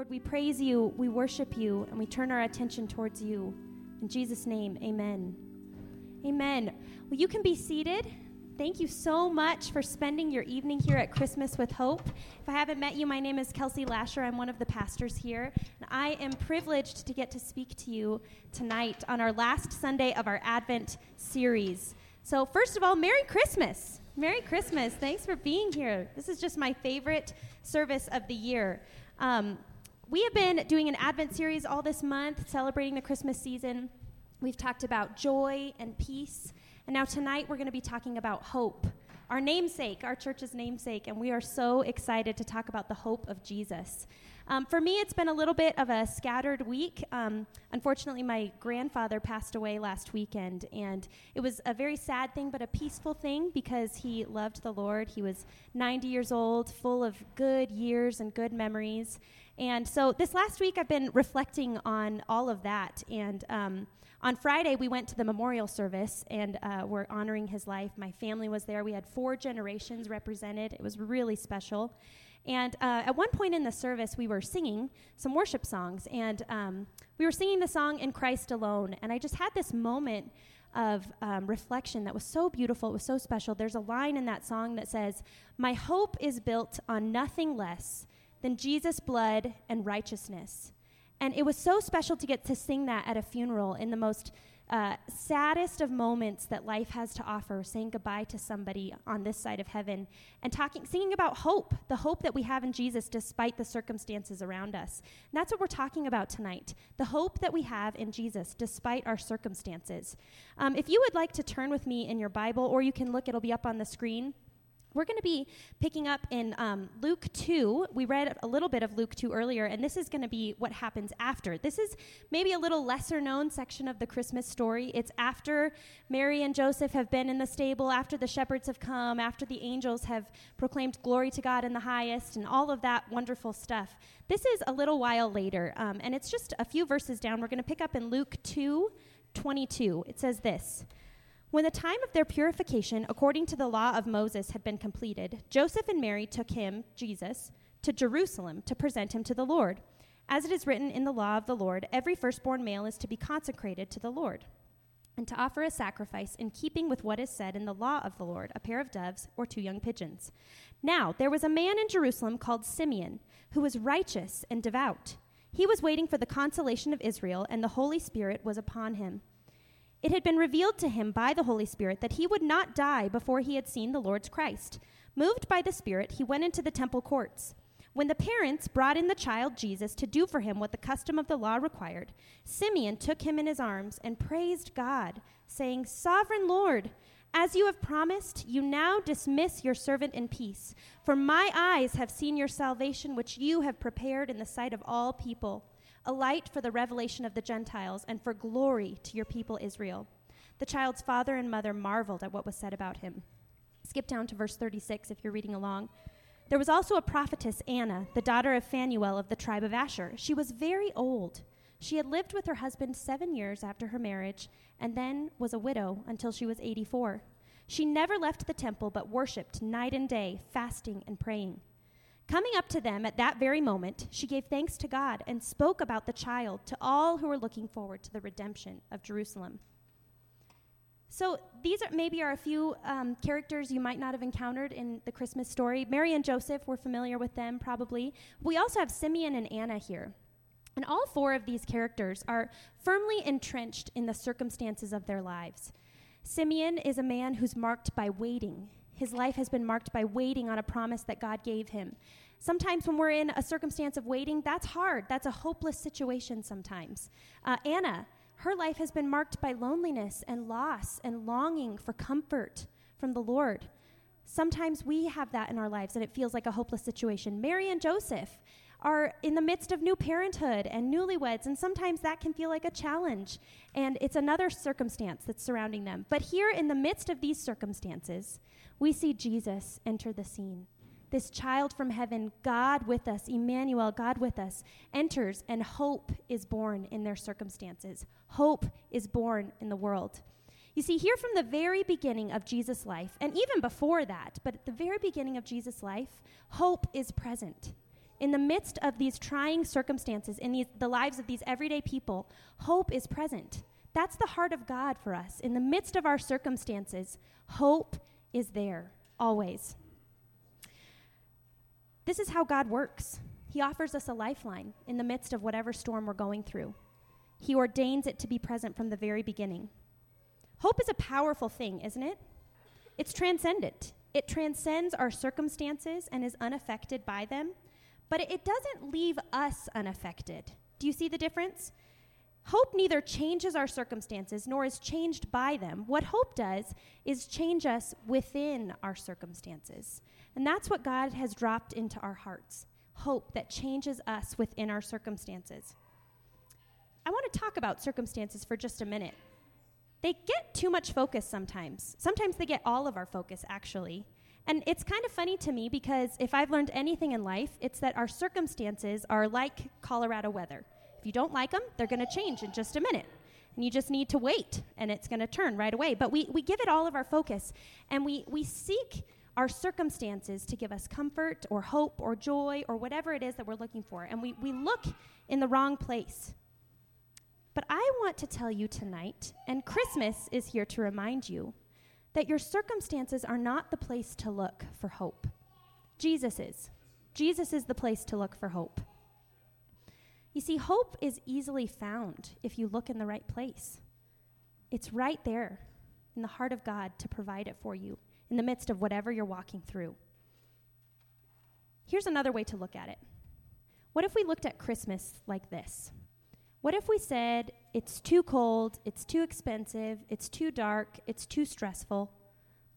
Lord, we praise you, we worship you, and we turn our attention towards you. In Jesus' name, amen. Amen. Well, you can be seated. Thank you so much for spending your evening here at Christmas with Hope. If I haven't met you, my name is Kelsey Lasher. I'm one of the pastors here. And I am privileged to get to speak to you tonight on our last Sunday of our Advent series. So, first of all, Merry Christmas. Merry Christmas. Thanks for being here. This is just my favorite service of the year. Um, we have been doing an Advent series all this month, celebrating the Christmas season. We've talked about joy and peace. And now tonight we're going to be talking about hope, our namesake, our church's namesake. And we are so excited to talk about the hope of Jesus. Um, for me, it's been a little bit of a scattered week. Um, unfortunately, my grandfather passed away last weekend, and it was a very sad thing, but a peaceful thing because he loved the Lord. He was 90 years old, full of good years and good memories. And so this last week, I've been reflecting on all of that. And um, on Friday, we went to the memorial service and uh, we're honoring his life. My family was there. We had four generations represented. It was really special. And uh, at one point in the service, we were singing some worship songs. And um, we were singing the song In Christ Alone. And I just had this moment of um, reflection that was so beautiful. It was so special. There's a line in that song that says, My hope is built on nothing less than Jesus' blood and righteousness. And it was so special to get to sing that at a funeral in the most uh, saddest of moments that life has to offer, saying goodbye to somebody on this side of heaven, and talking, singing about hope, the hope that we have in Jesus despite the circumstances around us. And that's what we're talking about tonight the hope that we have in Jesus despite our circumstances. Um, if you would like to turn with me in your Bible, or you can look, it'll be up on the screen. We're going to be picking up in um, Luke 2. We read a little bit of Luke 2 earlier, and this is going to be what happens after. This is maybe a little lesser known section of the Christmas story. It's after Mary and Joseph have been in the stable, after the shepherds have come, after the angels have proclaimed glory to God in the highest, and all of that wonderful stuff. This is a little while later, um, and it's just a few verses down. We're going to pick up in Luke 2 22. It says this. When the time of their purification, according to the law of Moses, had been completed, Joseph and Mary took him, Jesus, to Jerusalem to present him to the Lord. As it is written in the law of the Lord, every firstborn male is to be consecrated to the Lord, and to offer a sacrifice in keeping with what is said in the law of the Lord a pair of doves or two young pigeons. Now, there was a man in Jerusalem called Simeon, who was righteous and devout. He was waiting for the consolation of Israel, and the Holy Spirit was upon him. It had been revealed to him by the Holy Spirit that he would not die before he had seen the Lord's Christ. Moved by the Spirit, he went into the temple courts. When the parents brought in the child Jesus to do for him what the custom of the law required, Simeon took him in his arms and praised God, saying, Sovereign Lord, as you have promised, you now dismiss your servant in peace. For my eyes have seen your salvation, which you have prepared in the sight of all people a light for the revelation of the Gentiles, and for glory to your people Israel. The child's father and mother marveled at what was said about him. Skip down to verse 36 if you're reading along. There was also a prophetess, Anna, the daughter of Phanuel of the tribe of Asher. She was very old. She had lived with her husband seven years after her marriage, and then was a widow until she was 84. She never left the temple, but worshipped night and day, fasting and praying. Coming up to them at that very moment, she gave thanks to God and spoke about the child to all who were looking forward to the redemption of Jerusalem. So these are maybe are a few um, characters you might not have encountered in the Christmas story. Mary and Joseph, we're familiar with them probably. We also have Simeon and Anna here. And all four of these characters are firmly entrenched in the circumstances of their lives. Simeon is a man who's marked by waiting. His life has been marked by waiting on a promise that God gave him. Sometimes, when we're in a circumstance of waiting, that's hard. That's a hopeless situation sometimes. Uh, Anna, her life has been marked by loneliness and loss and longing for comfort from the Lord. Sometimes we have that in our lives and it feels like a hopeless situation. Mary and Joseph are in the midst of new parenthood and newlyweds, and sometimes that can feel like a challenge. And it's another circumstance that's surrounding them. But here, in the midst of these circumstances, we see Jesus enter the scene. This child from heaven, God with us, Emmanuel, God with us, enters, and hope is born in their circumstances. Hope is born in the world. You see, here from the very beginning of Jesus' life, and even before that, but at the very beginning of Jesus' life, hope is present. In the midst of these trying circumstances, in these, the lives of these everyday people, hope is present. That's the heart of God for us. In the midst of our circumstances, hope is there, always. This is how God works. He offers us a lifeline in the midst of whatever storm we're going through. He ordains it to be present from the very beginning. Hope is a powerful thing, isn't it? It's transcendent. It transcends our circumstances and is unaffected by them, but it doesn't leave us unaffected. Do you see the difference? Hope neither changes our circumstances nor is changed by them. What hope does is change us within our circumstances. And that's what God has dropped into our hearts hope that changes us within our circumstances. I want to talk about circumstances for just a minute. They get too much focus sometimes. Sometimes they get all of our focus, actually. And it's kind of funny to me because if I've learned anything in life, it's that our circumstances are like Colorado weather. If you don't like them, they're going to change in just a minute. And you just need to wait, and it's going to turn right away. But we, we give it all of our focus, and we, we seek our circumstances to give us comfort or hope or joy or whatever it is that we're looking for. And we, we look in the wrong place. But I want to tell you tonight, and Christmas is here to remind you, that your circumstances are not the place to look for hope. Jesus is. Jesus is the place to look for hope. You see, hope is easily found if you look in the right place. It's right there in the heart of God to provide it for you in the midst of whatever you're walking through. Here's another way to look at it. What if we looked at Christmas like this? What if we said, it's too cold, it's too expensive, it's too dark, it's too stressful?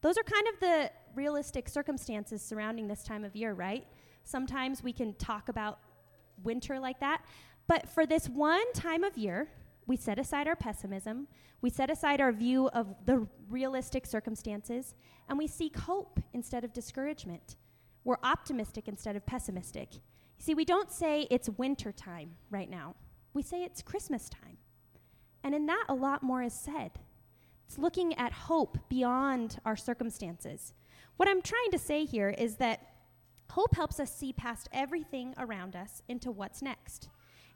Those are kind of the realistic circumstances surrounding this time of year, right? Sometimes we can talk about winter like that. But for this one time of year, we set aside our pessimism, we set aside our view of the realistic circumstances, and we seek hope instead of discouragement. We're optimistic instead of pessimistic. You see, we don't say it's winter time right now, we say it's Christmas time. And in that, a lot more is said. It's looking at hope beyond our circumstances. What I'm trying to say here is that Hope helps us see past everything around us into what's next.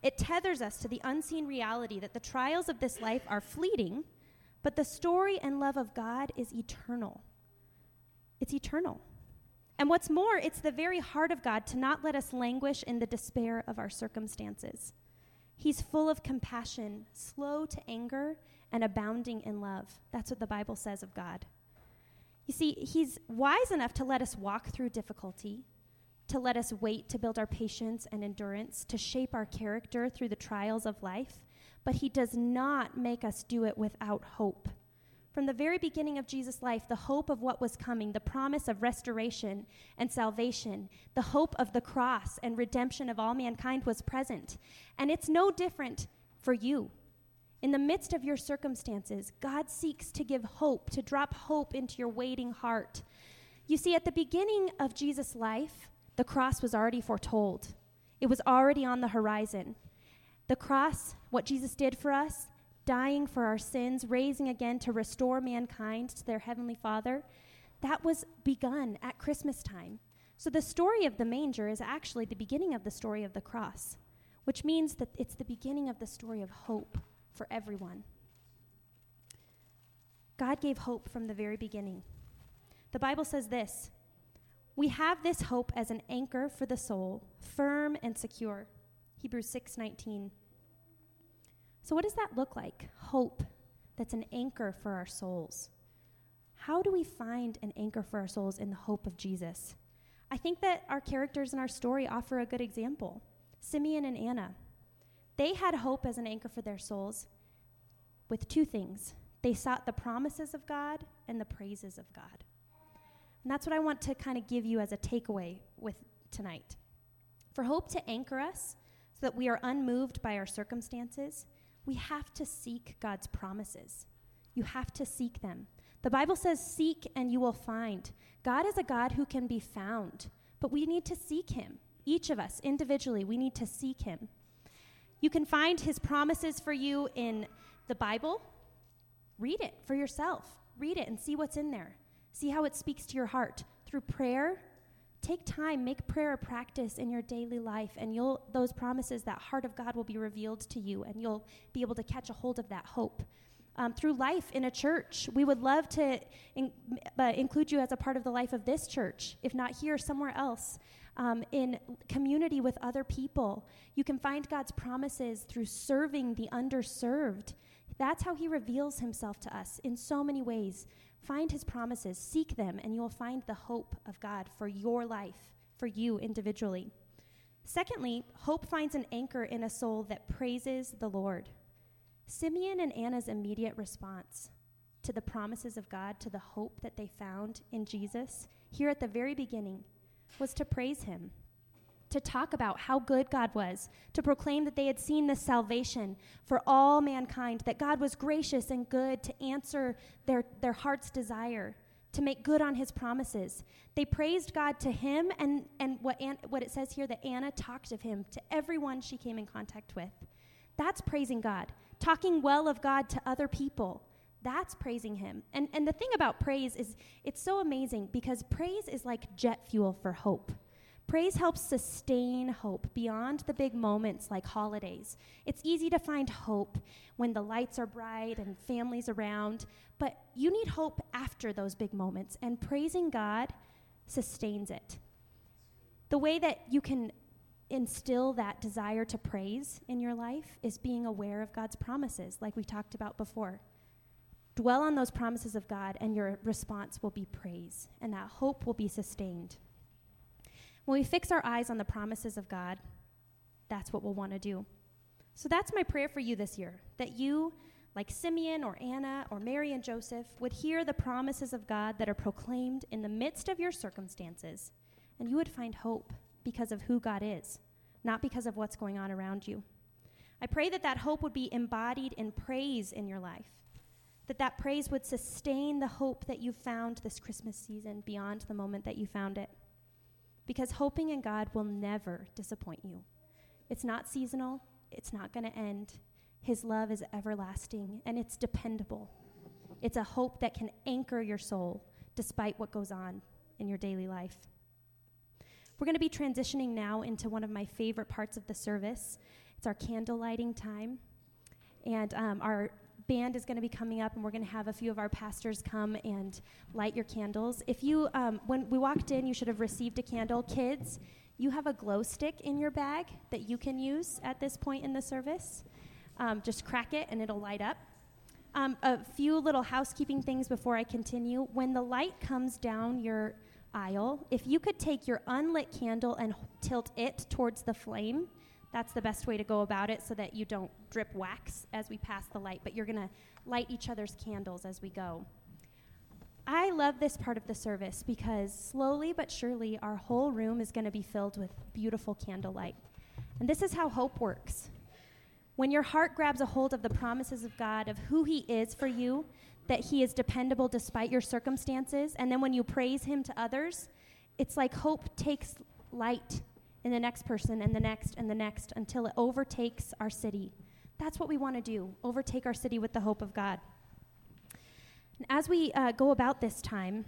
It tethers us to the unseen reality that the trials of this life are fleeting, but the story and love of God is eternal. It's eternal. And what's more, it's the very heart of God to not let us languish in the despair of our circumstances. He's full of compassion, slow to anger, and abounding in love. That's what the Bible says of God. You see, He's wise enough to let us walk through difficulty, to let us wait to build our patience and endurance, to shape our character through the trials of life, but He does not make us do it without hope. From the very beginning of Jesus' life, the hope of what was coming, the promise of restoration and salvation, the hope of the cross and redemption of all mankind was present. And it's no different for you. In the midst of your circumstances, God seeks to give hope, to drop hope into your waiting heart. You see, at the beginning of Jesus' life, the cross was already foretold, it was already on the horizon. The cross, what Jesus did for us, dying for our sins, raising again to restore mankind to their heavenly Father, that was begun at Christmas time. So the story of the manger is actually the beginning of the story of the cross, which means that it's the beginning of the story of hope for everyone. God gave hope from the very beginning. The Bible says this we have this hope as an anchor for the soul, firm and secure. Hebrews 6:19. So what does that look like? Hope that's an anchor for our souls. How do we find an anchor for our souls in the hope of Jesus? I think that our characters in our story offer a good example. Simeon and Anna. They had hope as an anchor for their souls with two things. They sought the promises of God and the praises of God. And that's what I want to kind of give you as a takeaway with tonight. For hope to anchor us so that we are unmoved by our circumstances, we have to seek God's promises. You have to seek them. The Bible says, Seek and you will find. God is a God who can be found, but we need to seek him. Each of us individually, we need to seek him. You can find his promises for you in the Bible. Read it for yourself. Read it and see what's in there. See how it speaks to your heart. Through prayer, take time, make prayer a practice in your daily life, and you'll those promises, that heart of God will be revealed to you, and you'll be able to catch a hold of that hope. Um, through life in a church, we would love to in, uh, include you as a part of the life of this church, if not here, somewhere else. Um, in community with other people. You can find God's promises through serving the underserved. That's how He reveals Himself to us in so many ways. Find his promises, seek them, and you will find the hope of God for your life, for you individually. Secondly, hope finds an anchor in a soul that praises the Lord. Simeon and Anna's immediate response to the promises of God, to the hope that they found in Jesus, here at the very beginning, was to praise him, to talk about how good God was, to proclaim that they had seen the salvation for all mankind, that God was gracious and good to answer their, their heart's desire, to make good on his promises. They praised God to him, and, and what, what it says here that Anna talked of him to everyone she came in contact with. That's praising God. Talking well of God to other people. That's praising him. And, and the thing about praise is it's so amazing because praise is like jet fuel for hope. Praise helps sustain hope beyond the big moments like holidays. It's easy to find hope when the lights are bright and families around, but you need hope after those big moments, and praising God sustains it. The way that you can instill that desire to praise in your life is being aware of God's promises, like we talked about before. Dwell on those promises of God, and your response will be praise, and that hope will be sustained. When we fix our eyes on the promises of God, that's what we'll want to do. So that's my prayer for you this year that you, like Simeon or Anna or Mary and Joseph, would hear the promises of God that are proclaimed in the midst of your circumstances, and you would find hope because of who God is, not because of what's going on around you. I pray that that hope would be embodied in praise in your life, that that praise would sustain the hope that you found this Christmas season beyond the moment that you found it because hoping in God will never disappoint you. It's not seasonal, it's not going to end. His love is everlasting and it's dependable. It's a hope that can anchor your soul despite what goes on in your daily life. We're going to be transitioning now into one of my favorite parts of the service. It's our candle lighting time. And um, our band is going to be coming up, and we're going to have a few of our pastors come and light your candles. If you, um, when we walked in, you should have received a candle. Kids, you have a glow stick in your bag that you can use at this point in the service. Um, just crack it, and it'll light up. Um, a few little housekeeping things before I continue. When the light comes down your aisle, if you could take your unlit candle and tilt it towards the flame, that's the best way to go about it so that you don't drip wax as we pass the light, but you're going to light each other's candles as we go. I love this part of the service because slowly but surely our whole room is going to be filled with beautiful candlelight. And this is how hope works. When your heart grabs a hold of the promises of God, of who He is for you, that He is dependable despite your circumstances, and then when you praise Him to others, it's like hope takes light and the next person and the next and the next until it overtakes our city. That's what we want to do overtake our city with the hope of God. And as we uh, go about this time,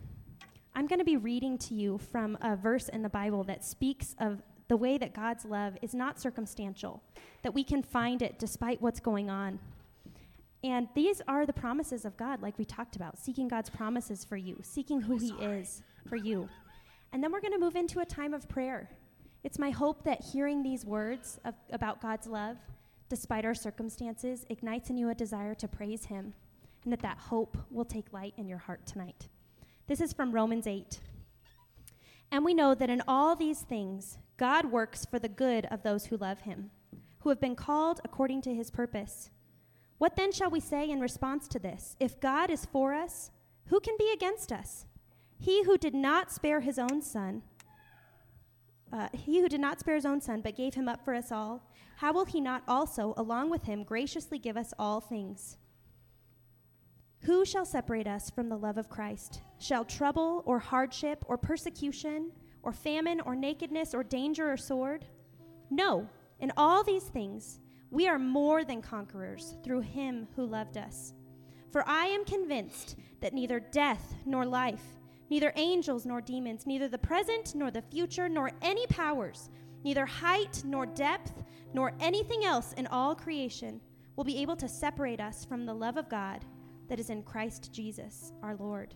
I'm going to be reading to you from a verse in the Bible that speaks of the way that God's love is not circumstantial, that we can find it despite what's going on. And these are the promises of God, like we talked about, seeking God's promises for you, seeking who He is for you. And then we're going to move into a time of prayer. It's my hope that hearing these words of, about God's love, despite our circumstances, ignites in you a desire to praise Him, and that that hope will take light in your heart tonight. This is from Romans 8. And we know that in all these things, God works for the good of those who love Him, who have been called according to His purpose. What then shall we say in response to this? If God is for us, who can be against us? He who did not spare his own son, uh, he who did not spare his own son, but gave him up for us all, how will he not also, along with him, graciously give us all things? Who shall separate us from the love of Christ? Shall trouble, or hardship, or persecution, or famine, or nakedness, or danger, or sword? No, in all these things, we are more than conquerors through him who loved us. For I am convinced that neither death, nor life, neither angels nor demons, neither the present nor the future, nor any powers, neither height nor depth, nor anything else in all creation will be able to separate us from the love of God that is in Christ Jesus our Lord.